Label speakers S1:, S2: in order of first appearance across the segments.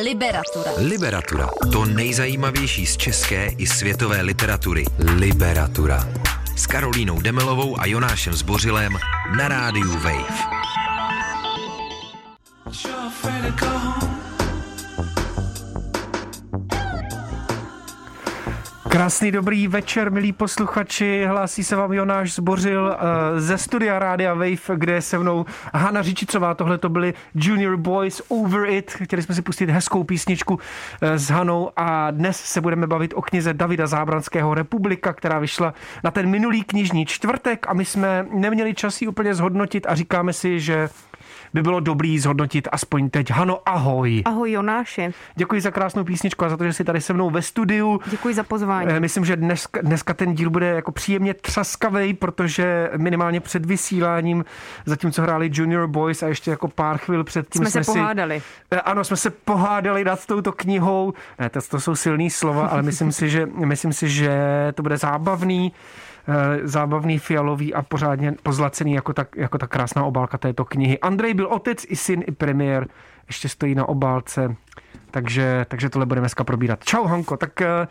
S1: Liberatura.
S2: Liberatura. To nejzajímavější z české i světové literatury. Liberatura. S Karolínou Demelovou a Jonášem Zbořilem na rádiu Wave.
S3: Krásný dobrý večer, milí posluchači. Hlásí se vám Jonáš Zbořil eh, ze studia Rádia Wave, kde je se mnou Hanna Říčicová. Tohle to byly Junior Boys Over It. Chtěli jsme si pustit hezkou písničku eh, s Hanou a dnes se budeme bavit o knize Davida Zábranského Republika, která vyšla na ten minulý knižní čtvrtek a my jsme neměli čas ji úplně zhodnotit a říkáme si, že by bylo dobrý zhodnotit aspoň teď. Hano, ahoj.
S4: Ahoj Jonáši.
S3: Děkuji za krásnou písničku a za to, že jsi tady se mnou ve studiu.
S4: Děkuji za pozvání.
S3: Eh, myslím, že dneska, dneska ten díl bude jako příjemně třaskavý, protože minimálně před vysíláním, zatímco hráli Junior Boys a ještě jako pár chvil předtím
S4: jsme, jsme se si, pohádali.
S3: Eh, ano, jsme se pohádali nad touto knihou. Ne, to, to jsou silný slova, ale myslím si, že, myslím si, že to bude zábavný. Eh, zábavný, fialový a pořádně pozlacený jako ta, jako ta krásná obálka této knihy. Andrej byl otec i syn, i premiér, ještě stojí na obálce, takže, takže tohle budeme dneska probírat. Čau Hanko, tak eh,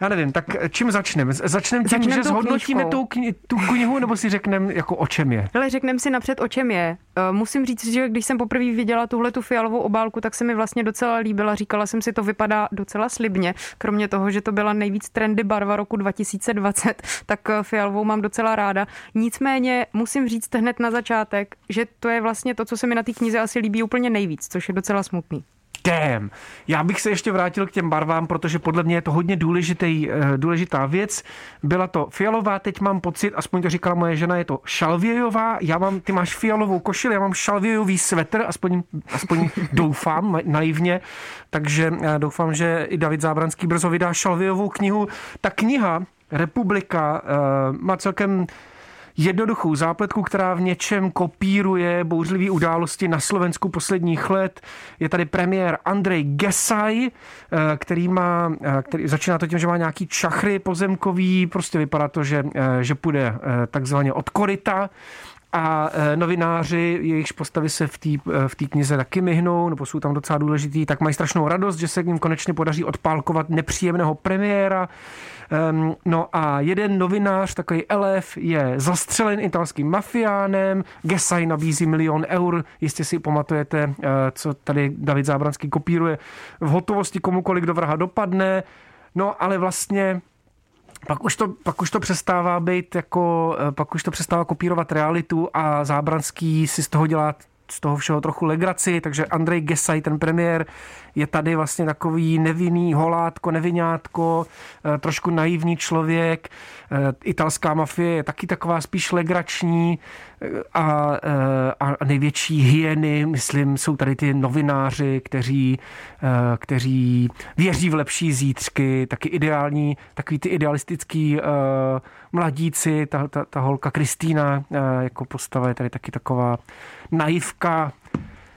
S3: já nevím, tak čím začneme? Začneme tím,
S4: Začnem
S3: že zhodnotíme tou kni- tu knihu, nebo si řekneme, jako o čem je?
S4: Ale řekneme si napřed, o čem je. Uh, musím říct, že když jsem poprvé viděla tuhle tu fialovou obálku, tak se mi vlastně docela líbila. Říkala jsem si, to vypadá docela slibně. Kromě toho, že to byla nejvíc trendy barva roku 2020, tak eh, fialovou mám docela ráda. Nicméně musím říct hned na začátek, že to je vlastně to, co se mi na té knize asi líbí úplně nejvíc, což je docela smutný.
S3: Damn. Já bych se ještě vrátil k těm barvám, protože podle mě je to hodně důležitý, eh, důležitá věc. Byla to fialová, teď mám pocit, aspoň to říkala moje žena, je to šalvějová. Já mám, ty máš fialovou košili, já mám šalvějový svetr, aspoň, aspoň doufám, naivně. Takže eh, doufám, že i David Zábranský brzo vydá šalvějovou knihu. Ta kniha Republika eh, má celkem jednoduchou zápletku, která v něčem kopíruje bouřlivé události na Slovensku posledních let. Je tady premiér Andrej Gesaj, eh, který má, eh, který začíná to tím, že má nějaký čachry pozemkový, prostě vypadá to, že, eh, že půjde takzvaně od korita a novináři, jejichž postavy se v té v knize taky myhnou, nebo jsou tam docela důležitý, tak mají strašnou radost, že se k ním konečně podaří odpálkovat nepříjemného premiéra. Um, no a jeden novinář, takový elef, je zastřelen italským mafiánem, Gesaj nabízí milion eur, jistě si pamatujete, uh, co tady David Zábranský kopíruje v hotovosti komukoliv do vraha dopadne, no ale vlastně pak už, to, pak už to přestává být jako, eh, pak už to přestává kopírovat realitu a Zábranský si z toho dělá z toho všeho trochu legraci, takže Andrej Gesaj, ten premiér, je tady vlastně takový nevinný holátko, nevinátko, eh, trošku naivní člověk. Eh, italská mafie je taky taková spíš legrační a, a největší hyeny, myslím, jsou tady ty novináři, kteří, kteří věří v lepší zítřky, taky ideální, takový ty idealistický mladíci, ta, ta, ta holka Kristýna jako postava je tady taky taková naivka,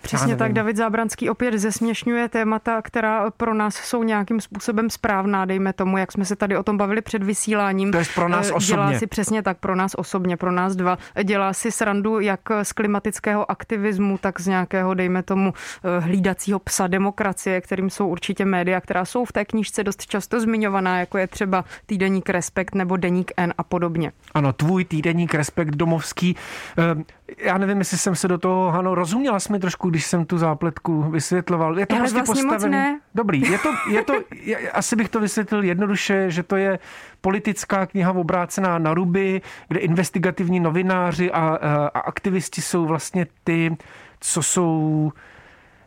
S4: Přesně tak, David Zábranský opět zesměšňuje témata, která pro nás jsou nějakým způsobem správná, dejme tomu, jak jsme se tady o tom bavili před vysíláním.
S3: To je pro nás
S4: eh,
S3: osobně.
S4: Dělá si přesně tak pro nás osobně, pro nás dva. Dělá si srandu jak z klimatického aktivismu, tak z nějakého, dejme tomu, eh, hlídacího psa demokracie, kterým jsou určitě média, která jsou v té knížce dost často zmiňovaná, jako je třeba týdeník Respekt nebo deník N a podobně.
S3: Ano, tvůj týdeník Respekt domovský. Eh, já nevím, jestli jsem se do toho, Hano, rozuměla jsi mi trošku, když jsem tu zápletku vysvětloval. Je to
S4: Ale
S3: prostě
S4: vlastně
S3: postavený. Dobrý, je to, je to, je, asi bych to vysvětlil jednoduše, že to je politická kniha obrácená na ruby, kde investigativní novináři a, a, a aktivisti jsou vlastně ty, co jsou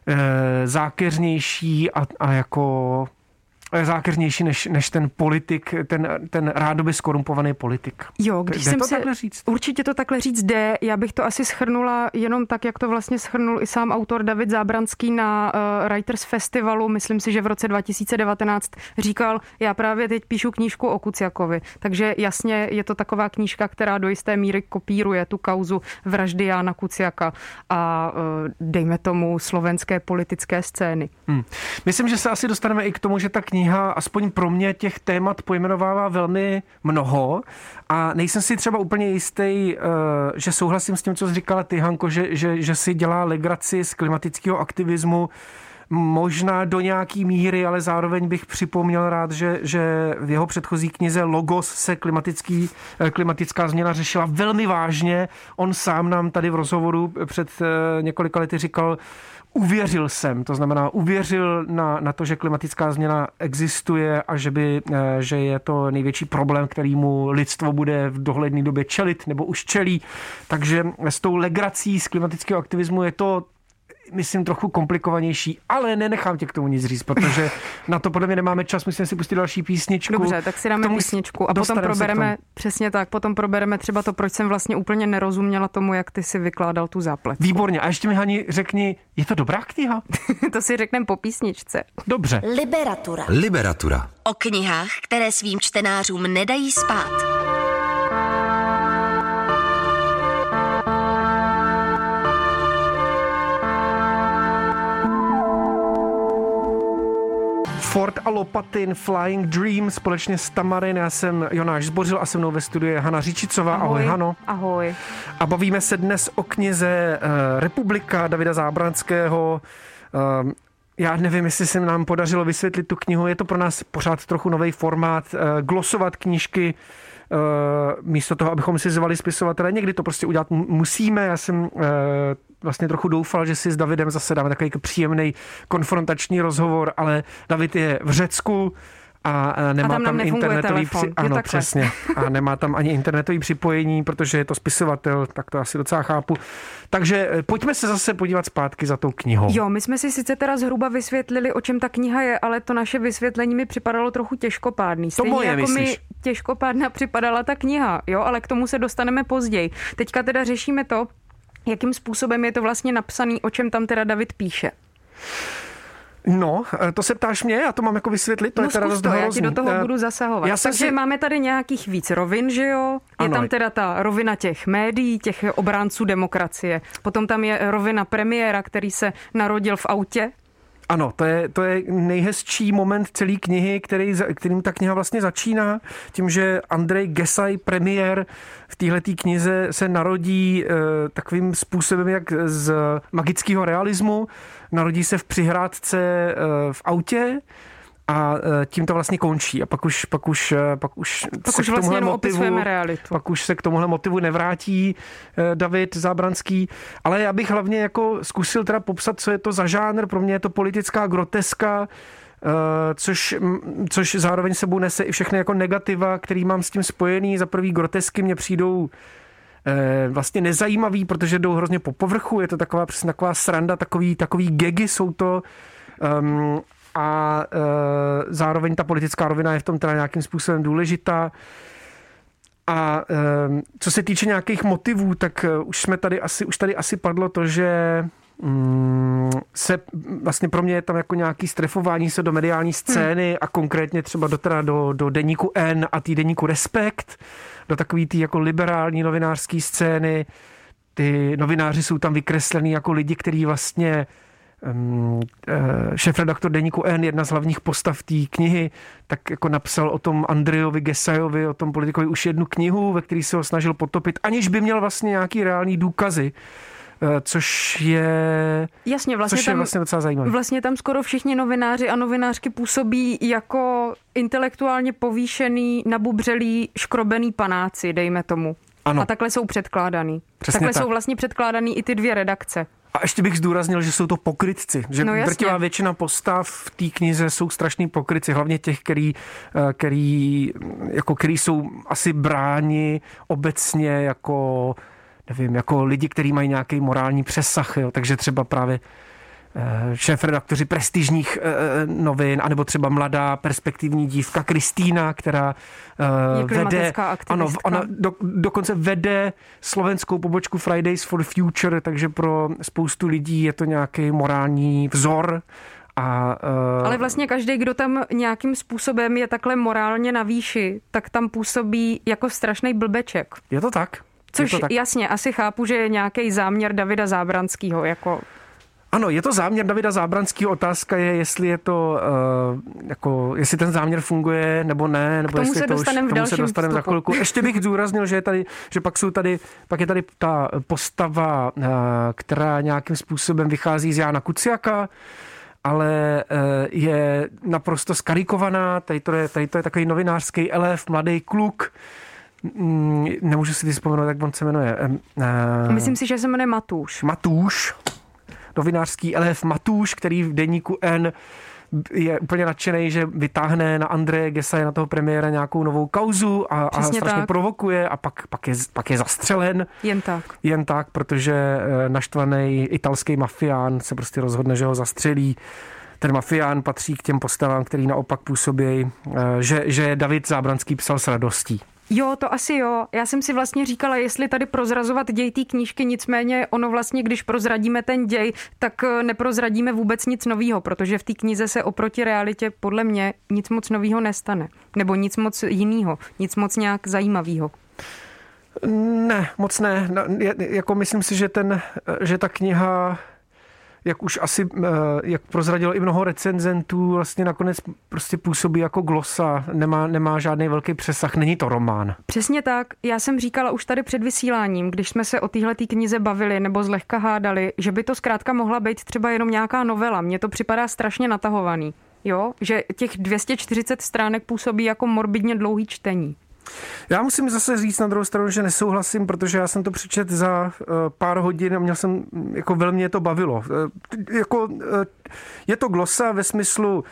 S3: e, zákeřnější a, a jako zákeřnější než, než ten politik, ten, ten rádoby skorumpovaný politik.
S4: Jo, když
S3: jde
S4: jsem
S3: to
S4: se,
S3: takhle říct?
S4: Určitě to takhle říct jde. Já bych to asi schrnula jenom tak, jak to vlastně schrnul i sám autor David Zábranský na uh, Writers Festivalu. Myslím si, že v roce 2019 říkal, já právě teď píšu knížku o Kuciakovi. Takže jasně je to taková knížka, která do jisté míry kopíruje tu kauzu vraždy Jána Kuciaka a uh, dejme tomu slovenské politické scény.
S3: Hmm. Myslím, že se asi dostaneme i k tomu, že ta kniha kniha, aspoň pro mě, těch témat pojmenovává velmi mnoho a nejsem si třeba úplně jistý, eh, že souhlasím s tím, co jsi říkala ty, Hanko, že, že, že si dělá legraci z klimatického aktivismu možná do nějaký míry, ale zároveň bych připomněl rád, že, že v jeho předchozí knize Logos se klimatický, eh, klimatická změna řešila velmi vážně. On sám nám tady v rozhovoru před eh, několika lety říkal, uvěřil jsem, to znamená uvěřil na, na to, že klimatická změna existuje a že, by, eh, že je to největší problém, který mu lidstvo bude v dohledné době čelit nebo už čelí. Takže s tou legrací z klimatického aktivismu je to myslím, trochu komplikovanější, ale nenechám tě k tomu nic říct, protože na to podle mě nemáme čas, musíme si pustit další písničku.
S4: Dobře, tak si dáme písničku a potom probereme, přesně tak, potom probereme třeba to, proč jsem vlastně úplně nerozuměla tomu, jak ty si vykládal tu záplet.
S3: Výborně, a ještě mi Hani řekni, je to dobrá kniha?
S4: to si řekneme po písničce.
S3: Dobře.
S2: Liberatura. Liberatura.
S1: O knihách, které svým čtenářům nedají spát.
S3: Ford a Lopatin, Flying Dream společně s Tamarin. Já jsem Jonáš Zbořil a se mnou ve studiu je Hana Říčicová. Ahoj, Ahoj Hano.
S4: Ahoj.
S3: A bavíme se dnes o knize uh, Republika Davida Zábranského. Uh, já nevím, jestli se nám podařilo vysvětlit tu knihu. Je to pro nás pořád trochu nový formát. Uh, glosovat knížky místo toho, abychom si zvali spisovatele. Někdy to prostě udělat musíme. Já jsem vlastně trochu doufal, že si s Davidem zase dáme takový příjemný konfrontační rozhovor, ale David je v Řecku, a nemá a tam, tam internetový
S4: při...
S3: ano, přesně. A nemá tam ani internetový připojení, protože je to spisovatel, tak to asi docela chápu. Takže eh, pojďme se zase podívat zpátky za tou knihou.
S4: Jo, my jsme si sice teda zhruba vysvětlili, o čem ta kniha je, ale to naše vysvětlení mi připadalo trochu těžkopádný.
S3: Stejně to moje,
S4: jako
S3: myslíš?
S4: mi těžkopádná připadala ta kniha, jo, ale k tomu se dostaneme později. Teďka teda řešíme to, jakým způsobem je to vlastně napsaný, o čem tam teda David píše.
S3: No, eh, to se ptáš mě, já to mám jako vysvětlit, to
S4: no
S3: je teda
S4: to, já ti do toho uh, budu zasahovat. Já Takže si... máme tady nějakých víc rovin, že jo? Je ano. tam teda ta rovina těch médií, těch obránců demokracie. Potom tam je rovina premiéra, který se narodil v autě,
S3: ano, to je, to je nejhezčí moment celé knihy, který, kterým ta kniha vlastně začíná, tím, že Andrej Gesaj, premiér, v téhle knize se narodí e, takovým způsobem, jak z magického realismu. Narodí se v přihrádce e, v autě, a e, tím to vlastně končí. A pak už, pak už, e, pak už
S4: pak se už k vlastně motivu,
S3: realitu. Pak už se k tomuhle motivu nevrátí e, David Zábranský. Ale já bych hlavně jako zkusil teda popsat, co je to za žánr. Pro mě je to politická groteska, což, což zároveň sebou nese i všechny jako negativa, který mám s tím spojený. Za prvý grotesky mě přijdou vlastně nezajímavý, protože jdou hrozně po povrchu, je to taková přesně taková sranda, takový, takový gegy jsou to. Um, a e, zároveň ta politická rovina je v tom teda nějakým způsobem důležitá. A e, co se týče nějakých motivů, tak e, už jsme tady asi, už tady asi padlo to, že mm, se vlastně pro mě je tam jako nějaký strefování se do mediální scény hmm. a konkrétně třeba do, teda do, do deníku N a tý deníku Respekt, do takový tý jako liberální novinářské scény. Ty novináři jsou tam vykreslený jako lidi, kteří vlastně šéf-redaktor deníku N, jedna z hlavních postav té knihy, tak jako napsal o tom Andrejovi Gesajovi, o tom politikovi už jednu knihu, ve které se ho snažil potopit, aniž by měl vlastně nějaký reální důkazy eh, což je,
S4: Jasně, vlastně
S3: což
S4: tam,
S3: je vlastně docela zajímavé.
S4: Vlastně tam skoro všichni novináři a novinářky působí jako intelektuálně povýšený, nabubřelý, škrobený panáci, dejme tomu.
S3: Ano.
S4: A takhle jsou předkládaný.
S3: Přesně
S4: takhle
S3: tak.
S4: jsou vlastně předkládaný i ty dvě redakce.
S3: A ještě bych zdůraznil, že jsou to pokrytci. Že
S4: no
S3: drtivá většina postav v té knize jsou strašní pokrytci, hlavně těch, který, eh, který, jako, který jsou asi bráni obecně jako nevím, jako lidi, kteří mají nějaký morální přesah, jo. takže třeba právě šéf-redaktoři prestižních eh, eh, novin, anebo třeba mladá perspektivní dívka Kristýna, která vede, ano, ona do, dokonce vede slovenskou pobočku Fridays for Future, takže pro spoustu lidí je to nějaký morální vzor. A,
S4: uh... Ale vlastně každý, kdo tam nějakým způsobem je takhle morálně na výši, tak tam působí jako strašný blbeček.
S3: Je to tak.
S4: Což
S3: to tak.
S4: jasně, asi chápu, že je nějaký záměr Davida Zábranského, jako
S3: ano, je to záměr Davida Zábranského. Otázka je, jestli je to, uh, jako, jestli ten záměr funguje nebo ne, nebo
S4: k tomu
S3: jestli
S4: se
S3: to
S4: už, v tomu
S3: se dostaneme za chvilku. Ještě bych zdůraznil, že, je tady, že pak jsou tady, pak je tady ta postava, uh, která nějakým způsobem vychází z Jána Kuciaka, ale eh, je naprosto skarikovaná. Tady to je, tady to je takový novinářský elef, mladý kluk, Mm, nemůžu si vzpomenout, jak on se jmenuje.
S4: Myslím si, že se jmenuje Matuš.
S3: Matuš, novinářský elef Matuš, který v deníku N je úplně nadšený, že vytáhne na Andreje Gesaje, na toho premiéra, nějakou novou kauzu a, a strašně tak. provokuje a pak, pak, je, pak je zastřelen.
S4: Jen tak.
S3: Jen tak, protože eh, naštvaný italský mafián se prostě rozhodne, že ho zastřelí ten mafián patří k těm postavám, který naopak působí, eh, že, že David Zábranský psal s radostí.
S4: Jo, to asi jo. Já jsem si vlastně říkala, jestli tady prozrazovat děj té knížky, nicméně ono vlastně, když prozradíme ten děj, tak eh, neprozradíme vůbec nic nového, protože v té knize se oproti realitě podle mě nic moc nového nestane. Nebo nic moc jiného, nic moc nějak zajímavého.
S3: Ne, moc ne. Jako myslím si, že, ten, eh, že ta kniha jak už asi, eh, jak prozradilo i mnoho recenzentů, vlastně nakonec prostě působí jako glosa, nemá, nemá žádný velký přesah, není to román.
S4: Přesně tak, já jsem říkala už tady před vysíláním, když jsme se o téhle knize bavili nebo zlehka hádali, že by to zkrátka mohla být třeba jenom nějaká novela. Mně to připadá strašně natahovaný. Jo, že těch 240 stránek působí jako morbidně dlouhý čtení.
S3: Já musím zase říct na druhou stranu, že nesouhlasím, protože já jsem to přečet za uh, pár hodin a měl jsem, jako velmi mě to bavilo. Uh, jako, uh, je to glosa ve smyslu,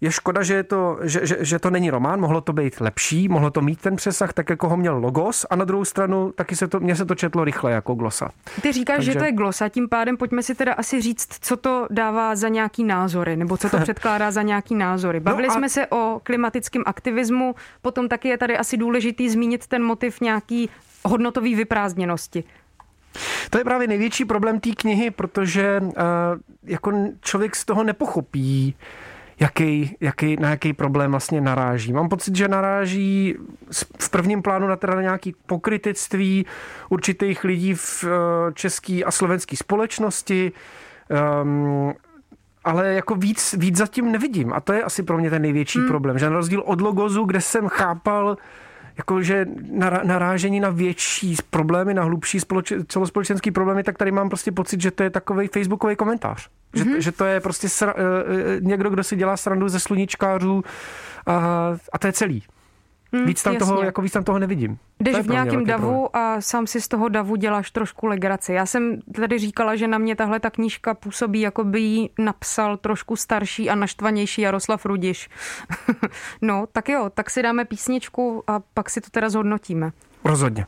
S3: je škoda, že, je to, že, že, že to není román, mohlo to být lepší, mohlo to mít ten přesah, tak jako ho měl Logos a na druhou stranu taky se to, mně se to četlo rychle jako glosa.
S4: Ty říkáš, Takže... že to je glosa, tím pádem pojďme si teda asi říct, co to dává za nějaký názory, nebo co to předkládá za nějaký názory. Bavili no a... jsme se o klimatickém aktivismu, potom taky je tady asi důležitý zmínit ten motiv nějaký hodnotový vyprázdněnosti.
S3: To je právě největší problém té knihy, protože uh, jako člověk z toho nepochopí, jaký, jaký, na jaký problém vlastně naráží. Mám pocit, že naráží v prvním plánu na teda nějaký pokrytectví určitých lidí v eh, české a slovenské společnosti, um, ale jako víc, víc zatím nevidím. A to je asi pro mě ten největší hmm. problém. Že na rozdíl od Logozu, kde jsem chápal, jakože narážení na větší problémy, na hlubší spoloč- celospolečenský problémy, tak tady mám prostě pocit, že to je takový facebookový komentář. Že, mm-hmm. že to je prostě sra, uh, někdo, kdo si dělá srandu ze sluníčkářů a, a to je celý. Hmm, víc, tam toho, jako víc tam toho nevidím.
S4: Jdeš v nějakém davu problém. a sám si z toho davu děláš trošku legraci. Já jsem tady říkala, že na mě tahle ta knížka působí, jako by ji napsal trošku starší a naštvanější Jaroslav Rudiš. no, tak jo, tak si dáme písničku a pak si to teda zhodnotíme.
S3: Rozhodně.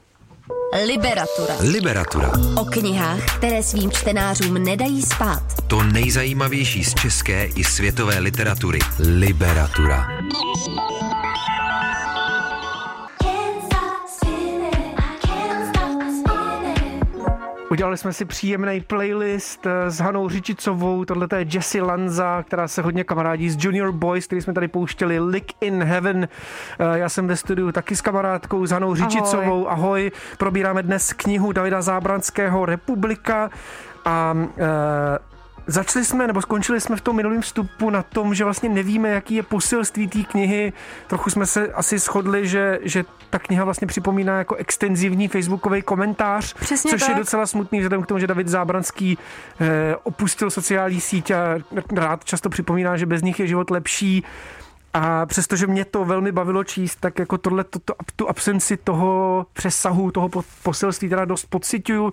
S1: Liberatura.
S2: Liberatura.
S1: O knihách, které svým čtenářům nedají spát.
S2: To nejzajímavější z české i světové literatury. Liberatura.
S3: Udělali jsme si příjemný playlist eh, s Hanou Řičicovou, tohle je Jessie Lanza, která se hodně kamarádí s Junior Boys, který jsme tady pouštěli, Lick in Heaven. Eh, já jsem ve studiu taky s kamarádkou, s Hanou Řičicovou. Ahoj. Ahoj. Probíráme dnes knihu Davida Zábranského Republika a e, Začali jsme, nebo skončili jsme v tom minulém vstupu na tom, že vlastně nevíme, jaký je posilství té knihy. Trochu jsme se asi shodli, že, že ta kniha vlastně připomíná jako extenzivní facebookový komentář,
S4: Přesně
S3: což
S4: tak.
S3: je docela smutný vzhledem k tomu, že David Zábranský eh, opustil sociální síť a rád často připomíná, že bez nich je život lepší. A přestože mě to velmi bavilo číst, tak jako tohle, to, to, tu absenci toho přesahu, toho poselství teda dost pocituju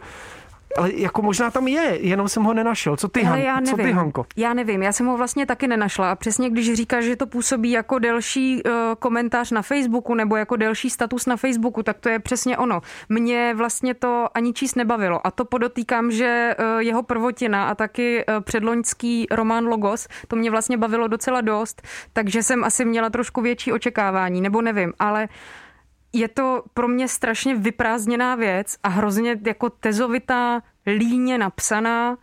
S3: ale jako možná tam je, jenom jsem ho nenašel. Co ty, Han, já nevím. co ty Hanko?
S4: Já nevím, já jsem ho vlastně taky nenašla. A přesně když říkáš, že to působí jako delší uh, komentář na Facebooku nebo jako delší status na Facebooku, tak to je přesně ono. Mě vlastně to ani číst nebavilo. A to podotýkám, že uh, jeho prvotina a taky uh, předloňský román Logos, to mě vlastně bavilo docela dost, takže jsem asi měla trošku větší očekávání, nebo nevím, ale uh, je to pro mě strašně vyprázdněná věc a hrozně jako tezovitá, líně napsaná.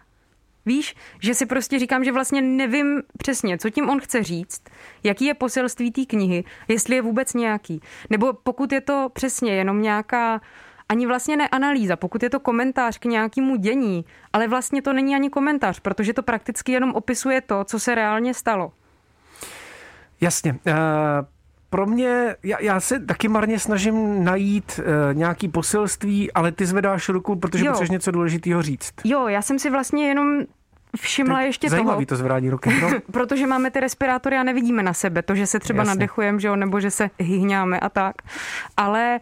S4: Víš, že si prostě říkám, že vlastně nevím přesně, co tím on chce říct, jaký je poselství té knihy, jestli je vůbec nějaký. Nebo pokud je to přesně jenom nějaká ani vlastně ne analýza, pokud je to komentář k nějakému dění, ale vlastně to není ani komentář, protože to prakticky jenom opisuje to, co se reálně stalo.
S3: Jasně. Uh pro mě, já, já se taky marně snažím najít uh, nějaký poselství, ale ty zvedáš ruku, protože jo. potřebuješ něco důležitého říct.
S4: Jo, já jsem si vlastně jenom všimla ještě
S3: Zajímavý
S4: toho.
S3: to zvrání ruky. No.
S4: protože máme ty respirátory a nevidíme na sebe. To, že se třeba
S3: Jasně.
S4: nadechujeme, že jo, nebo že se hyhňáme a tak. Ale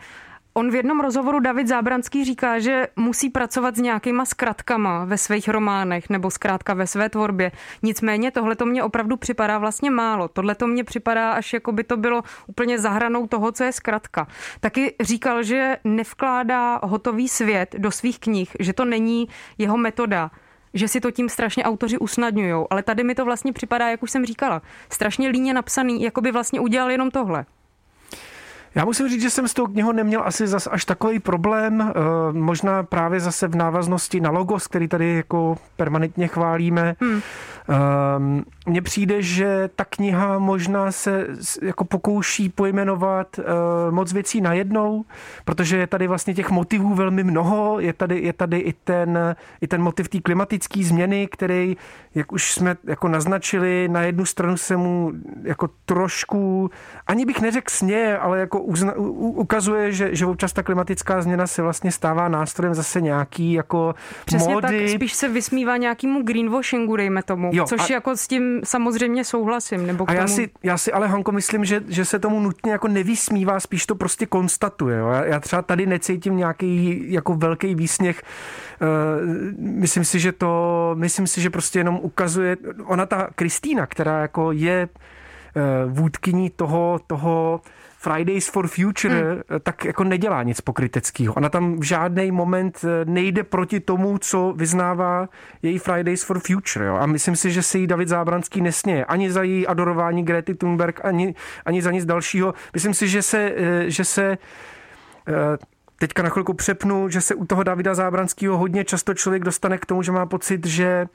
S4: On v jednom rozhovoru David Zábranský říká, že musí pracovat s nějakýma zkratkama ve svých románech nebo zkrátka ve své tvorbě. Nicméně tohle to mně opravdu připadá vlastně málo. Tohle to mně připadá, až jako by to bylo úplně zahranou toho, co je zkratka. Taky říkal, že nevkládá hotový svět do svých knih, že to není jeho metoda že si to tím strašně autoři usnadňují. Ale tady mi to vlastně připadá, jak už jsem říkala, strašně líně napsaný, jako by vlastně udělal jenom tohle.
S3: Já musím říct, že jsem s tou knihou neměl asi zas až takový problém, eh, možná právě zase v návaznosti na logos, který tady jako permanentně chválíme. Hmm. Mně přijde, že ta kniha možná se jako pokouší pojmenovat eh, moc věcí najednou, protože je tady vlastně těch motivů velmi mnoho, je tady, je tady i, ten, i ten motiv té klimatické změny, který, jak už jsme jako naznačili, na jednu stranu se mu jako trošku, ani bych neřekl sně, ale jako uzna, u, ukazuje, že, že občas ta klimatická změna se vlastně stává nástrojem zase nějaký jako
S4: Přesně
S3: módy.
S4: tak, spíš se vysmívá nějakému greenwashingu, dejme tomu, jo, což a, jako s tím samozřejmě souhlasím. Nebo k
S3: a já,
S4: tomu...
S3: si, já si ale, Hanko, myslím, že, že se tomu nutně jako nevysmívá, spíš to prostě konstatuje. Jo. Já, já třeba tady necítím nějaký jako velký výsměch. Uh, myslím si, že to, myslím si, že prostě jenom ukazuje, ona ta Kristýna, která jako je uh, vůdkyní toho, toho Fridays for Future, hmm. tak jako nedělá nic pokryteckého. Ona tam v žádný moment eh, nejde proti tomu, co vyznává její Fridays for Future. Jo. A myslím si, že se jí David Zábranský nesněje. Ani za její adorování Grety Thunberg, ani, ani za nic dalšího. Myslím si, že se, eh, že se teďka na chvilku přepnu, že se u toho Davida Zábranského hodně často člověk dostane k tomu, že má pocit, že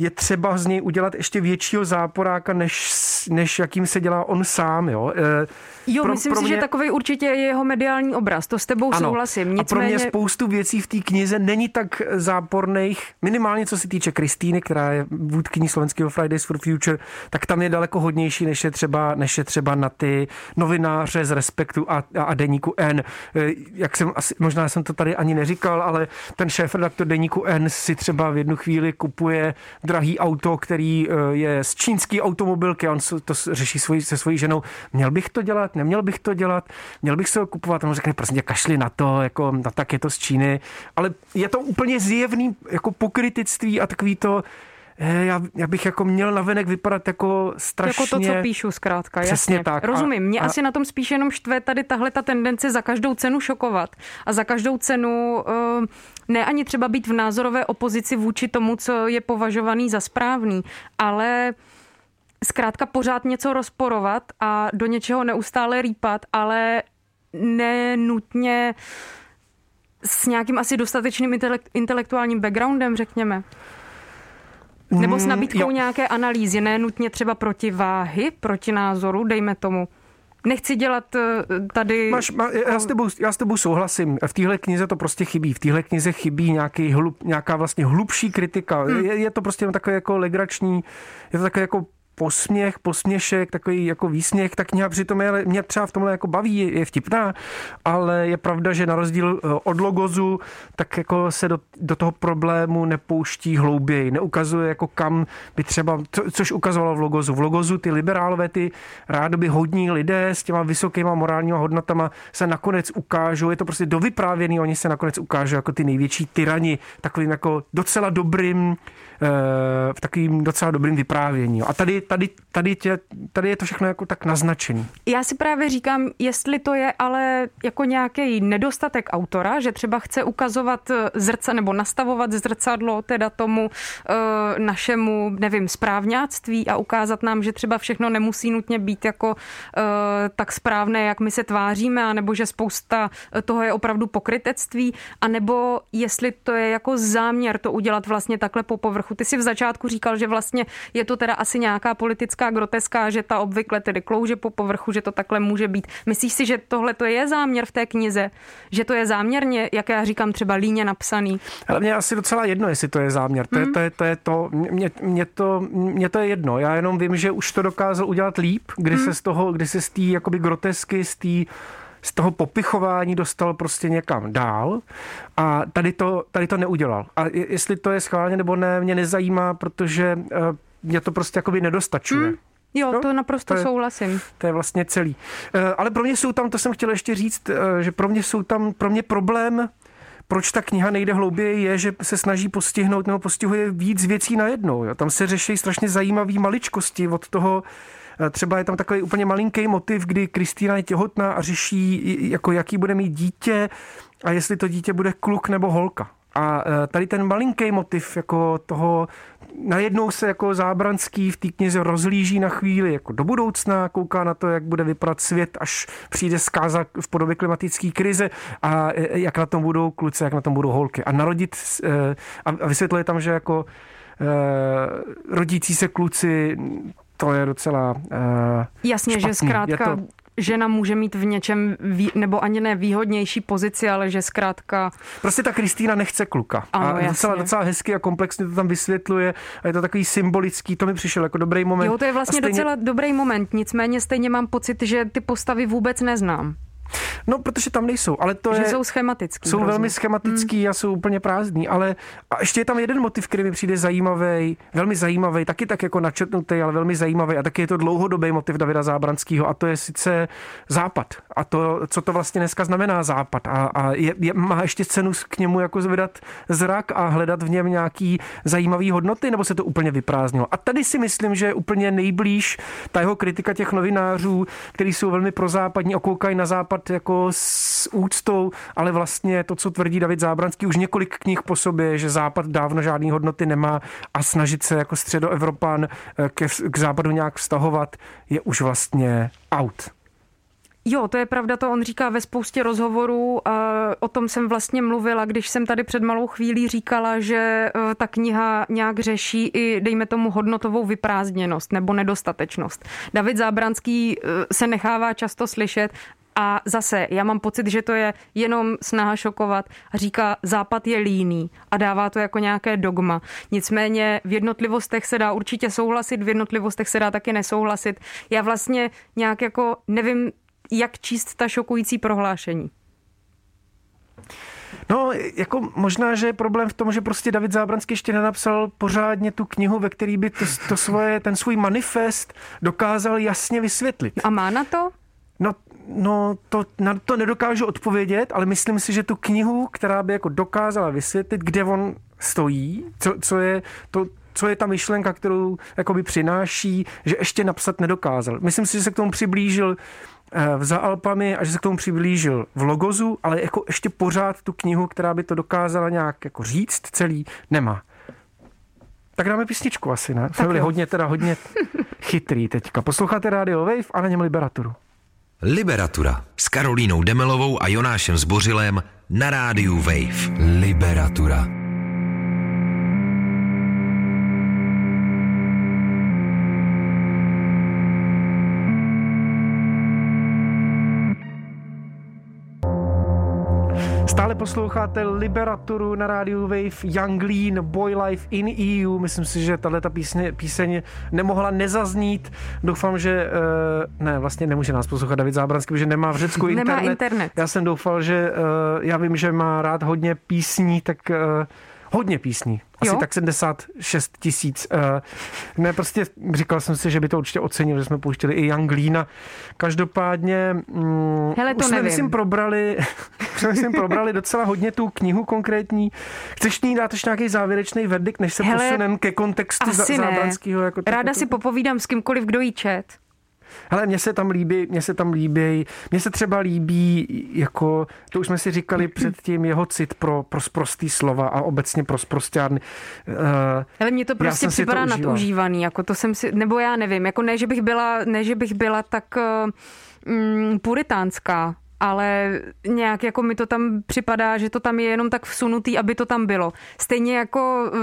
S3: je třeba z něj udělat ještě většího záporáka, než, než jakým se dělá on sám. Jo,
S4: e, jo pro, myslím pro mě... si, že takový určitě je jeho mediální obraz, to s tebou ano. souhlasím. Nicméně...
S3: A pro mě spoustu věcí v té knize není tak záporných, minimálně co se týče Kristýny, která je vůdkyní slovenského Fridays for Future, tak tam je daleko hodnější, než je třeba, než je třeba na ty novináře z Respektu a, a, a Deníku N. E, jak jsem asi, možná jsem to tady ani neříkal, ale ten šéf redaktor Deníku N si třeba v jednu chvíli kupuje drahý auto, který eh, je z čínský automobilky on to řeší svojí, se svojí ženou. Měl bych to dělat, neměl bych to dělat, měl bych se ho kupovat. On řekne, prostě kašli na to, jako, no, tak je to z Číny. Ale je to úplně zjevný jako pokrytictví a takový to, já, já bych jako měl navenek vypadat jako strašně...
S4: Jako to, co píšu zkrátka,
S3: Přesně
S4: jasně.
S3: tak.
S4: Rozumím. Mě a, asi na tom spíš jenom štve tady tahle ta tendence za každou cenu šokovat a za každou cenu uh, ne ani třeba být v názorové opozici vůči tomu, co je považovaný za správný, ale zkrátka pořád něco rozporovat a do něčeho neustále rýpat, ale nenutně s nějakým asi dostatečným intelektuálním backgroundem, řekněme. Nebo s mm, nabídkou mm, nějaké analýzy, ne nutně třeba protiváhy, proti názoru, dejme tomu. Nechci dělat eh, tady...
S3: Máš, má, já, s tebou, já s tebou souhlasím. V téhle knize to prostě chybí. V téhle knize chybí nějaký hlub, nějaká vlastně hlubší kritika. Hmm. Je, je to prostě takové jako legrační, je to takové jako posměch, posměšek, takový jako výsměch, tak kniha přitom je, mě třeba v tomhle jako baví, je vtipná, ale je pravda, že na rozdíl eh, od logozu, tak jako se do, do toho problému nepouští hlouběji, neukazuje jako kam by třeba, co, což ukazovalo v logozu. V logozu ty liberálové, ty rádoby hodní lidé s těma vysokýma morálníma hodnotama se nakonec ukážou, je to prostě dovyprávěný, oni se nakonec ukážou jako ty největší tyrani, takovým jako docela dobrým v takovým docela dobrým vyprávění. A tady, tady, tady, tě, tady je to všechno jako tak naznačený.
S4: Já si právě říkám, jestli to je ale jako nějaký nedostatek autora, že třeba chce ukazovat zrca nebo nastavovat zrcadlo teda tomu uh, našemu, nevím, správňáctví a ukázat nám, že třeba všechno nemusí nutně být jako uh, tak správné, jak my se tváříme, anebo že spousta toho je opravdu pokrytectví, anebo jestli to je jako záměr to udělat vlastně takhle po povrchu. Ty si v začátku říkal, že vlastně je to teda asi nějaká politická groteska, že ta obvykle tedy klouže po povrchu, že to takhle může být. Myslíš si, že tohle to je záměr v té knize? Že to je záměrně, jak já říkám, třeba líně napsaný?
S3: Ale mě asi docela jedno, jestli to je záměr. To, mm. je, to, je, to je to, mě, mě, to, mě to je jedno. Já jenom vím, že už to dokázal udělat líp, kdy mm. se z toho, kdy se z té jakoby grotesky, z té z toho popichování dostal prostě někam dál a tady to, tady to neudělal. A jestli to je schválně nebo ne, mě nezajímá, protože eh, mě to prostě jakoby nedostačuje. Hmm.
S4: Jo, no, to naprosto
S3: to je,
S4: souhlasím.
S3: To je vlastně celý. Eh, ale pro mě jsou tam, to jsem chtěl ještě říct, eh, že pro mě jsou tam, pro mě problém proč ta kniha nejde hlouběji, je, že se snaží postihnout nebo postihuje víc věcí najednou. Jo. Tam se řeší strašně zajímavé maličkosti od toho, eh, Třeba je tam takový úplně malinký motiv, kdy Kristýna je těhotná a řeší, jako jaký bude mít dítě a jestli to dítě bude kluk nebo holka. A e, tady ten malinký motiv jako toho, najednou se jako Zábranský v té knize rozlíží na chvíli jako do budoucna, kouká na to, jak bude vypadat svět, až přijde zkáza v podobě klimatické krize a e, jak na tom budou kluci, jak na tom budou holky. A narodit e, a vysvětluje tam, že jako rodící se kluci to je docela uh,
S4: Jasně,
S3: špatný.
S4: že zkrátka to žena může mít v něčem, vý, nebo ani ne výhodnější pozici, ale že zkrátka...
S3: Prostě ta Kristýna nechce kluka.
S4: Ano,
S3: a docela, docela hezky a komplexně to tam vysvětluje. A je to takový symbolický, to mi přišel jako dobrý moment.
S4: Jo, to je vlastně stejně... docela dobrý moment, nicméně stejně mám pocit, že ty postavy vůbec neznám.
S3: No, protože tam nejsou, ale to
S4: že
S3: je...
S4: jsou schematický.
S3: Jsou hrozně. velmi schematický hmm. a jsou úplně prázdný, ale a ještě je tam jeden motiv, který mi přijde zajímavý, velmi zajímavý, taky tak jako načetnutý, ale velmi zajímavý a taky je to dlouhodobý motiv Davida Zábranského a to je sice západ a to, co to vlastně dneska znamená západ a, a je, je, má ještě cenu k němu jako zvedat zrak a hledat v něm nějaký zajímavý hodnoty, nebo se to úplně vyprázdnilo. A tady si myslím, že je úplně nejblíž ta jeho kritika těch novinářů, kteří jsou velmi prozápadní, okoukají na západ dělat jako s úctou, ale vlastně to, co tvrdí David Zábranský už několik knih po sobě, že Západ dávno žádný hodnoty nemá a snažit se jako středoevropan eh, k, k Západu nějak vztahovat, je už vlastně out.
S4: Jo, to je pravda, to on říká ve spoustě rozhovorů. O tom jsem vlastně mluvila, když jsem tady před malou chvílí říkala, že e, ta kniha nějak řeší i, dejme tomu, hodnotovou vyprázdněnost nebo nedostatečnost. David Zábranský se nechává často slyšet a zase, já mám pocit, že to je jenom snaha šokovat a říká, západ je líný a dává to jako nějaké dogma. Nicméně v jednotlivostech se dá určitě souhlasit, v jednotlivostech se dá taky nesouhlasit. Já vlastně nějak jako nevím, jak číst ta šokující prohlášení.
S3: No, jako možná, že je problém v tom, že prostě David Zábranský ještě nenapsal pořádně tu knihu, ve který by to, to svoje, ten svůj manifest dokázal jasně vysvětlit.
S4: A má na to?
S3: No, no to, na to nedokážu odpovědět, ale myslím si, že tu knihu, která by jako dokázala vysvětlit, kde on stojí, co, co je to, co je ta myšlenka, kterou jakoby přináší, že ještě napsat nedokázal. Myslím si, že se k tomu přiblížil eh, v Za Alpami a že se k tomu přiblížil v Logozu, ale jako ještě pořád tu knihu, která by to dokázala nějak jako říct celý, nemá. Tak dáme písničku asi, ne? Jsme byli hodně, teda hodně chytrý teďka. Posloucháte Radio Wave a na něm Liberaturu.
S2: Liberatura s Karolínou Demelovou a Jonášem Zbořilem na rádiu Wave. Liberatura.
S3: Stále posloucháte Liberaturu na rádiu Wave, Young Lean, Boy Life in EU. Myslím si, že tahle ta píseň, píseň nemohla nezaznít. Doufám, že uh, ne, vlastně nemůže nás poslouchat David Zábranský, protože nemá v Řecku internet.
S4: Nemá internet.
S3: Já jsem doufal, že uh, já vím, že má rád hodně písní, tak uh, hodně písní. Asi jo? tak 76 tisíc. Eh, ne, prostě říkal jsem si, že by to určitě ocenil, že jsme pouštěli i Young Leana. Každopádně
S4: mm, Hele, to
S3: už jsme, myslím, probrali, jsme, myslím, probrali docela hodně tu knihu konkrétní. Chceš ní dát ještě nějaký závěrečný verdikt, než se posuneme ke kontextu Zábranského? Jako
S4: Ráda si popovídám s kýmkoliv, kdo jí čet.
S3: Ale mně se tam líbí, mně se tam líbí, mně se třeba líbí, jako, to už jsme si říkali předtím, jeho cit pro, pro sprostý slova a obecně pro sprostárny. Uh,
S4: Ale mně to prostě připadá to nadužívaný, jako to jsem si, nebo já nevím, jako ne, že bych byla, ne, že bych byla tak uh, mm, puritánská, ale nějak jako mi to tam připadá, že to tam je jenom tak vsunutý, aby to tam bylo. Stejně jako uh,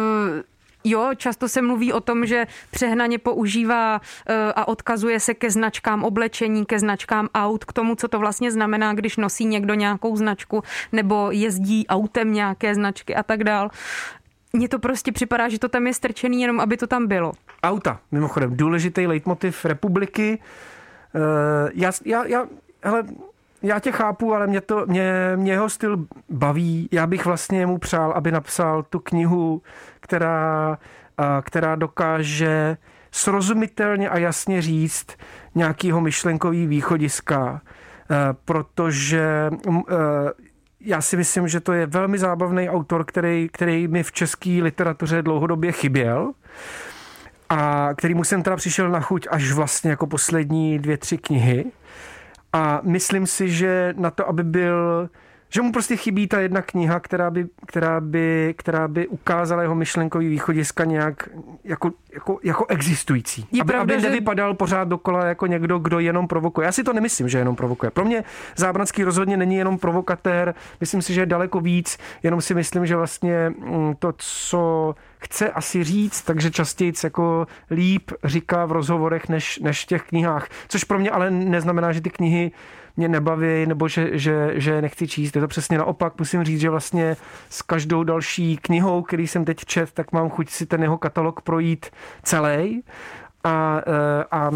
S4: Jo, často se mluví o tom, že přehnaně používá eh, a odkazuje se ke značkám oblečení, ke značkám aut, k tomu, co to vlastně znamená, když nosí někdo nějakou značku nebo jezdí autem nějaké značky a tak dál. Mně to prostě připadá, že to tam je strčený jenom, aby to tam bylo.
S3: Auta, mimochodem, důležitý leitmotiv republiky. Uh, já, já, já, hele, já tě chápu, ale mě, to, mě, mě jeho styl baví. Já bych vlastně mu přál, aby napsal tu knihu, která, která dokáže srozumitelně a jasně říct nějakýho myšlenkový východiska, protože já si myslím, že to je velmi zábavný autor, který, který mi v české literatuře dlouhodobě chyběl a kterýmu jsem teda přišel na chuť až vlastně jako poslední dvě, tři knihy. A myslím si, že na to, aby byl že mu prostě chybí ta jedna kniha, která by, která by, která by ukázala jeho myšlenkový východiska nějak jako, jako, jako existující. Je aby, pravda, aby nevypadal že... pořád dokola jako někdo, kdo jenom provokuje. Já si to nemyslím, že jenom provokuje. Pro mě Zábranský rozhodně není jenom provokatér, myslím si, že je daleko víc, jenom si myslím, že vlastně mm, to, co chce asi říct, takže častěji jako líp říká v rozhovorech než, než v těch knihách. Což pro mě ale neznamená, že ty knihy mě nebaví nebo že, že, že nechci číst. Je to přesně naopak. Musím říct, že vlastně s každou další knihou, který jsem teď čet, tak mám chuť si ten jeho katalog projít celý a, e, a,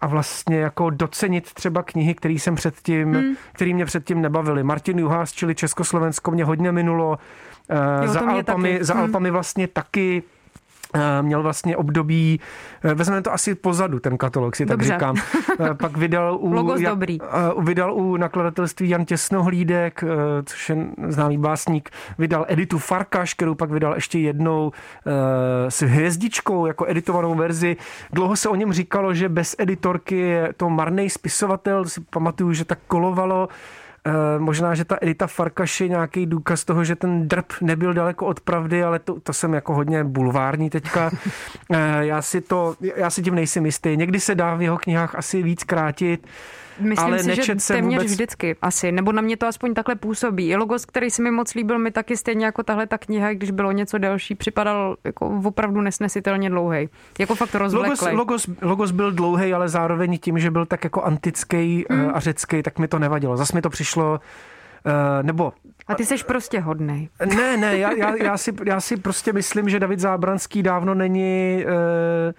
S3: a vlastně jako docenit třeba knihy, který jsem předtím, hmm. který mě předtím nebavili. Martin Juhás, čili Československo, mě hodně minulo. E, jo, za, Alpami, za hmm. Alpami vlastně taky Eh, měl vlastně období, eh, vezmeme to asi pozadu, ten katalog, si Dobře. tak říkám. Eh, pak vydal u,
S4: Logos jak, dobrý.
S3: vydal u nakladatelství Jan Těsnohlídek, což je známý básník, vydal Editu Farkaš, kterou pak vydal ještě jednou s hvězdičkou, jako editovanou verzi. Dlouho se o něm říkalo, že bez editorky je to marný spisovatel, si pamatuju, že tak kolovalo Eh, možná, že ta Edita Farkaš je nějaký důkaz toho, že ten drb nebyl daleko od pravdy, ale to, to jsem jako hodně bulvární teďka. Eh, já si, to, já si tím nejsem jistý. Někdy se dá v jeho knihách asi víc krátit.
S4: Myslím
S3: ale
S4: si, že téměř vůbec... vždycky asi, nebo na mě to aspoň takhle působí. Logos, který se mi moc líbil, mi taky stejně jako tahle ta kniha, když bylo něco delší, připadal jako opravdu nesnesitelně dlouhý. Jako fakt rozvleklý.
S3: Logos, logos, logos byl dlouhý, ale zároveň tím, že byl tak jako antický hmm. a řecký, tak mi to nevadilo. Zas mi to přišlo nebo...
S4: A ty jsi prostě hodnej.
S3: Ne, ne, já, já, já, si, já si prostě myslím, že David Zábranský dávno není...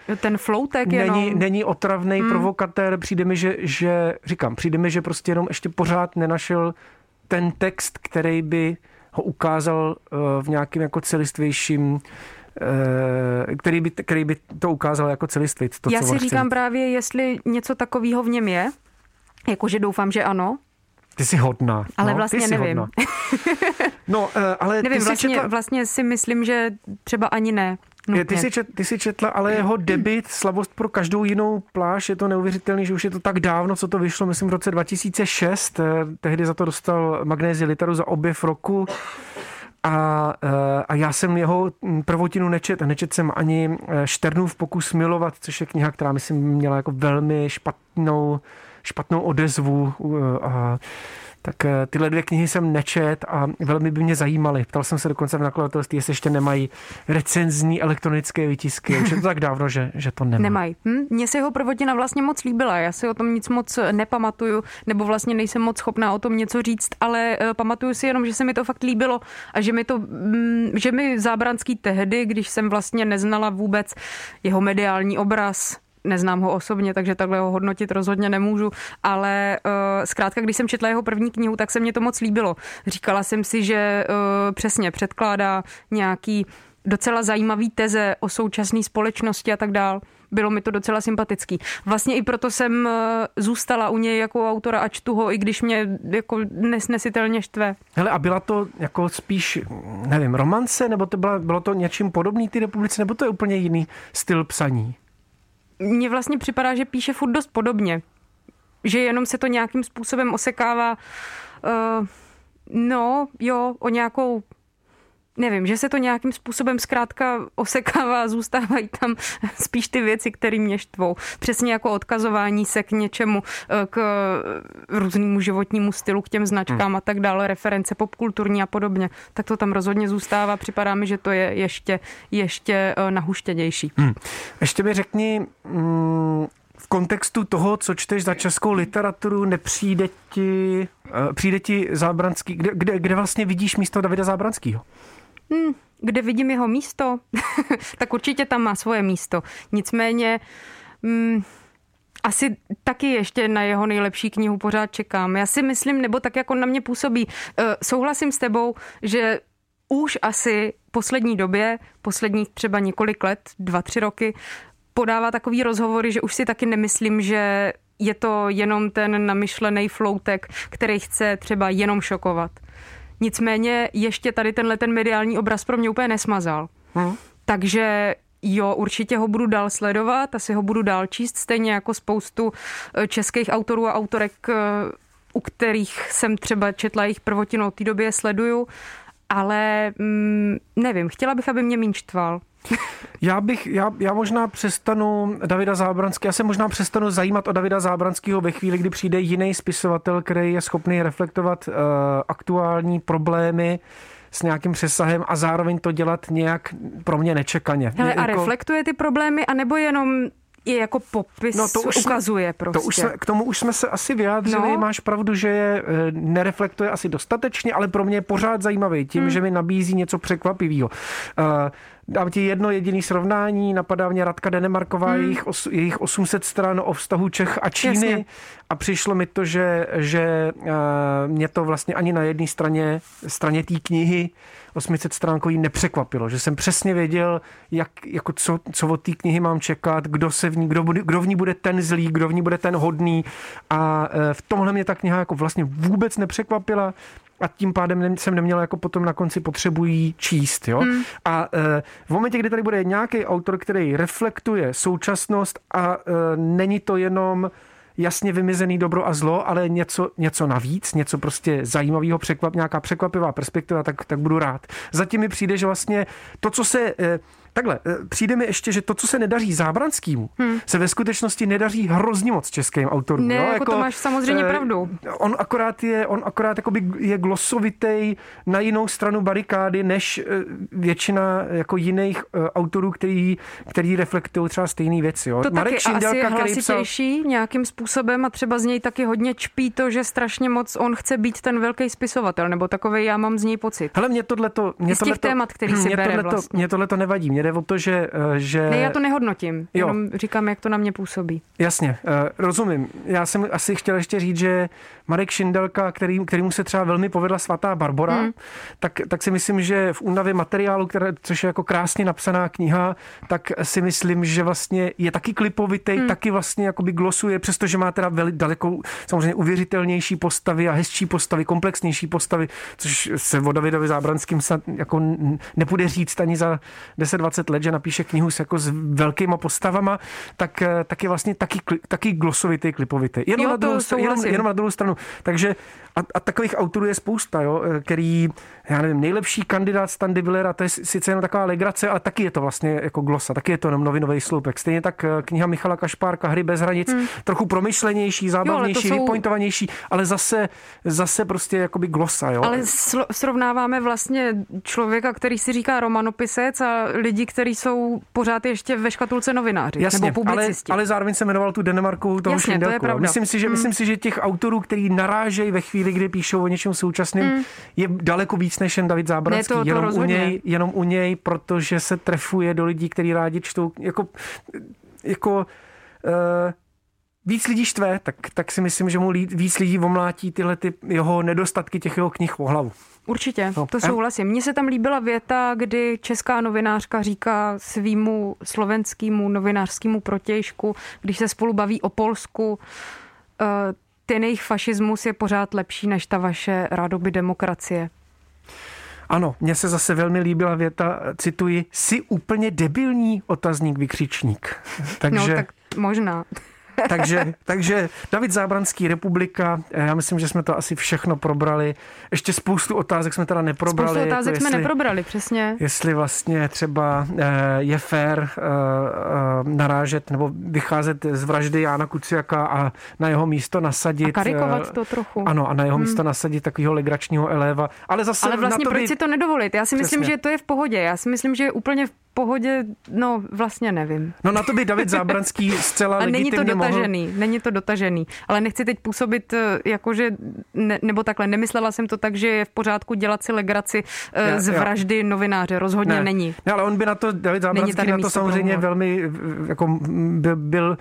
S4: Uh, Ten floutek
S3: není, jenom. Není otravný hmm. provokatér, přijde mi, že, že, říkám, přijde mi, že prostě jenom ještě pořád nenašel ten text, který by ho ukázal uh, v nějakým jako celistvějším který by, který by to ukázal jako celistvit. To,
S4: Já
S3: co
S4: si říkám právě, jestli něco takového v něm je, jakože doufám, že ano,
S3: ty jsi hodná.
S4: Ale
S3: no,
S4: vlastně nevím.
S3: no, eh, ale
S4: nevím,
S3: ty
S4: vlastně,
S3: četla...
S4: vlastně si myslím, že třeba ani ne.
S3: Nutně. Ty jsi, čet, ty jsi četla, ale jeho debit, slavost pro každou jinou pláž, je to neuvěřitelný, že už je to tak dávno, co to vyšlo, myslím v roce 2006. Eh, tehdy za to dostal Magnézi Litaru za objev roku. A, eh, a já jsem jeho prvotinu nečet. Nečet jsem ani Šternův pokus milovat, což je kniha, která myslím měla jako velmi špatnou špatnou odezvu a tak eh, tyhle dvě knihy jsem nečet a velmi by mě zajímaly. Ptal jsem se dokonce v nakladatelství, jestli ještě nemají recenzní elektronické výtisky. Už je to tak dávno, že, že to nemají.
S4: Nemají. Hm? Mně se jeho prvotina vlastně moc líbila. Já si o tom nic moc nepamatuju, nebo vlastně nejsem moc schopná o tom něco říct, ale uh, pamatuju si jenom, že se mi to fakt líbilo a že mi to, mm, že mi Zábranský tehdy, když jsem vlastně neznala vůbec jeho mediální obraz, neznám ho osobně, takže takhle ho hodnotit rozhodně nemůžu, ale uh, zkrátka, když jsem četla jeho první knihu, tak se mě to moc líbilo. Říkala jsem si, že uh, přesně předkládá nějaký docela zajímavý teze o současné společnosti a tak dál. Bylo mi to docela sympatický. Vlastně i proto jsem eh, zůstala u něj jako autora a čtu ho, i když mě jako nesnesitelně štve.
S3: Hele, a byla to jako spíš, nevím, romance, nebo to byla, bylo to něčím podobný ty republice, nebo to je úplně jiný styl psaní?
S4: Mně vlastně připadá, že píše furt dost podobně. Že jenom se to nějakým způsobem osekává, uh, no jo, o nějakou nevím, že se to nějakým způsobem zkrátka osekává, zůstávají tam spíš ty věci, které mě štvou. Přesně jako odkazování se k něčemu, eh, k různému životnímu stylu, k těm značkám hmm. a tak dále, reference popkulturní a podobně. Tak to tam rozhodně zůstává. Připadá mi, že to je ještě, ještě eh, nahuštěnější. Hmm.
S3: Ještě mi řekni, mm, v kontextu toho, co čteš za českou literaturu, nepřijde ti, eh, přijde ti Zábranský, kde, kde, kde vlastně vidíš místo Davida Zábranského?
S4: Hmm, kde vidím jeho místo, tak určitě tam má svoje místo. Nicméně, hmm, asi taky ještě na jeho nejlepší knihu pořád čekám. Já si myslím, nebo tak, jak on na mě působí, eh, souhlasím s tebou, že už asi poslední době, posledních třeba několik let, dva, tři roky, podává takový rozhovory, že už si taky nemyslím, že je to jenom ten namyšlený floutek, který chce třeba jenom šokovat. Nicméně ještě tady tenhle ten mediální obraz pro mě úplně nesmazal. Hmm. Takže jo, určitě ho budu dál sledovat, asi ho budu dál číst, stejně jako spoustu eh, českých autorů a autorek, eh, u kterých jsem třeba četla jejich prvotinu od té době sleduju, ale mm, nevím, chtěla bych, aby mě míň štval.
S3: Já bych, já, já možná přestanu Davida Zábranský, já se možná přestanu zajímat o Davida Zábranského ve chvíli, kdy přijde jiný spisovatel, který je schopný reflektovat uh, aktuální problémy s nějakým přesahem a zároveň to dělat nějak pro mě nečekaně.
S4: Hele, a jako... reflektuje ty problémy, anebo jenom je jako popis, no to už ukazuje jsme, prostě.
S3: To už jsme, k tomu už jsme se asi vyjádřili, no. máš pravdu, že je eh, nereflektuje asi dostatečně, ale pro mě je pořád zajímavý tím, hmm. že mi nabízí něco překvapivého. Uh, Dám ti jedno jediné srovnání, napadá mě Radka Denemarková, hmm. jejich, os, jejich 800 stran o vztahu Čech a Číny Jasně. a přišlo mi to, že, že uh, mě to vlastně ani na jedné straně, straně té knihy 800 stránkový nepřekvapilo, že jsem přesně věděl, jak, jako co, co od té knihy mám čekat, kdo, se v ní, kdo, bude, kdo v ní bude ten zlý, kdo v ní bude ten hodný a uh, v tomhle mě ta kniha jako vlastně vůbec nepřekvapila a tím pádem jsem neměl jako potom na konci potřebují číst. Jo? Hmm. A e, v momentě, kdy tady bude nějaký autor, který reflektuje současnost a e, není to jenom jasně vymezený dobro a zlo, ale něco, něco navíc, něco prostě zajímavého, překvap, nějaká překvapivá perspektiva, tak, tak budu rád. Zatím mi přijde, že vlastně to, co se e, Takhle, eh, přijde mi ještě, že to, co se nedaří Zábranskýmu, hmm. se ve skutečnosti nedaří hrozně moc českým autorům.
S4: Ne, jo? jako, jako to máš samozřejmě eh, pravdu.
S3: On akorát je, on akorát je glosovitej na jinou stranu barikády, než eh, většina jako jiných autorů, který, který reflektují třeba stejné věci. Jo?
S4: To Marek taky Šindelka, asi je hlasitější psal... nějakým způsobem a třeba z něj taky hodně čpí to, že strašně moc on chce být ten velký spisovatel, nebo takový já mám z něj pocit.
S3: Hele, mě tohleto... Mě
S4: z těch tohleto, témat, který si
S3: mě
S4: bere
S3: tohleto,
S4: vlastně.
S3: Mě tohleto nevadí. Mě jde o to, že... Eh, že...
S4: Ne, já to nehodnotím, jo. jenom říkám, jak to na mě působí.
S3: Jasně, eh, rozumím. Já jsem asi chtěl ještě říct, že Marek Šindelka, který, kterýmu se třeba velmi povedla svatá Barbora, hmm. tak, tak si myslím, že v únavě materiálu, které, což je jako krásně napsaná kniha, tak si myslím, že vlastně je taky klipovitý, hmm. taky vlastně jakoby glosuje, přestože má teda veli, daleko samozřejmě uvěřitelnější postavy a hezčí postavy, komplexnější postavy, což se o Davidovi Zábranským snad jako nepůjde říct ani za 10-20 let, že napíše knihu s, jako s velkýma postavama, tak, eh, tak je vlastně taky, taky glosovitý, klipovitý. Jenom, jo, na druhou, jenom, jenom na druhou stranu. Takže a, a takových autorů je spousta, jo, eh, který, já nevím, nejlepší kandidát Standy Villera, to je sice jenom taková legrace, ale taky je to vlastně jako glosa, taky je to jenom novinový sloupek. Stejně tak eh, kniha Michala Kašpárka, Hry bez hranic, hmm. trochu promyšlenější, zábavnější, jo, jsou... vypointovanější, ale zase, zase prostě jakoby glosa. Jo.
S4: Ale srovnáváme vlastně člověka, který si říká romanopisec a lidi, kteří jsou pořád ještě ve škatulce novináři Jasně, nebo publicisti.
S3: Ale, ale zároveň se jmenoval tu Denemarku toho Jasně, to je pravda. Myslím si, že, hmm. myslím si, že těch autorů, který narážejí ve chvíli, kdy píšou o něčem současném, hmm. je daleko víc než jen David Zábranský. Ne, to, to jenom, u něj, jenom u něj, protože se trefuje do lidí, kteří rádi čtou. Jako, jako uh, víc lidí štve, tak, tak si myslím, že mu víc lidí omlátí tyhle ty jeho nedostatky těch jeho knih o hlavu.
S4: Určitě, no. to souhlasím. Mně se tam líbila věta, kdy česká novinářka říká svýmu slovenskému novinářskému protějšku, když se spolu baví o Polsku, uh, ten jejich fašismus je pořád lepší než ta vaše rádoby demokracie.
S3: Ano, mně se zase velmi líbila věta, cituji, si úplně debilní otazník vykřičník.
S4: Takže... No, tak možná
S3: takže, takže David Zábranský, Republika, eh, já myslím, že jsme to asi všechno probrali. Ještě spoustu otázek jsme teda neprobrali.
S4: Spoustu jako otázek jako jsme neprobrali, přesně.
S3: Jestli vlastně třeba eh, je fér eh, narážet nebo vycházet z vraždy Jána Kuciaka a na jeho místo nasadit... A
S4: karikovat to trochu.
S3: Ano, a na jeho hmm. místo nasadit takového legračního eléva. Ale zase
S4: Ale vlastně
S3: na to
S4: proč by... si to nedovolit? Já si Přesně. myslím, že to je v pohodě. Já si myslím, že je úplně v pohodě, no vlastně nevím.
S3: No na to by David Zábranský zcela
S4: to dotažený,
S3: mohl...
S4: není to dotažený. Ale nechci teď působit eh, jakože, ne, nebo takhle, nemyslela jsem to tak, že je v pořádku dělat si legraci eh, já, z vraždy novináře. Rozhodně
S3: ne.
S4: není.
S3: Ne, ale on by na to, David Zábranský na to samozřejmě velmi, jako byl, byl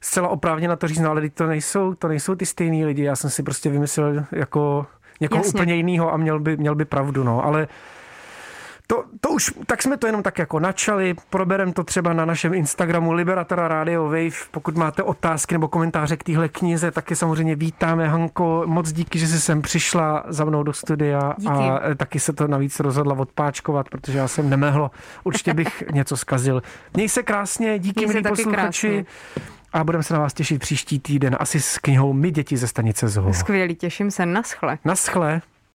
S3: zcela oprávně na to říct, no ale to nejsou, to nejsou ty stejný lidi. Já jsem si prostě vymyslel jako někoho Jasně. úplně jiného a měl by, měl by pravdu, no. Ale to, to už, tak jsme to jenom tak jako načali, proberem to třeba na našem Instagramu Liberatora Radio Wave, pokud máte otázky nebo komentáře k téhle knize, taky samozřejmě vítáme. Hanko, moc díky, že jsi sem přišla za mnou do studia díky. a taky se to navíc rozhodla odpáčkovat, protože já jsem nemehlo, určitě bych něco zkazil. Měj se krásně, díky milí posluchači. Krásně. A budeme se na vás těšit příští týden asi s knihou My děti ze stanice Zho.
S4: Skvělý, těším se. Naschle.
S3: Naschle.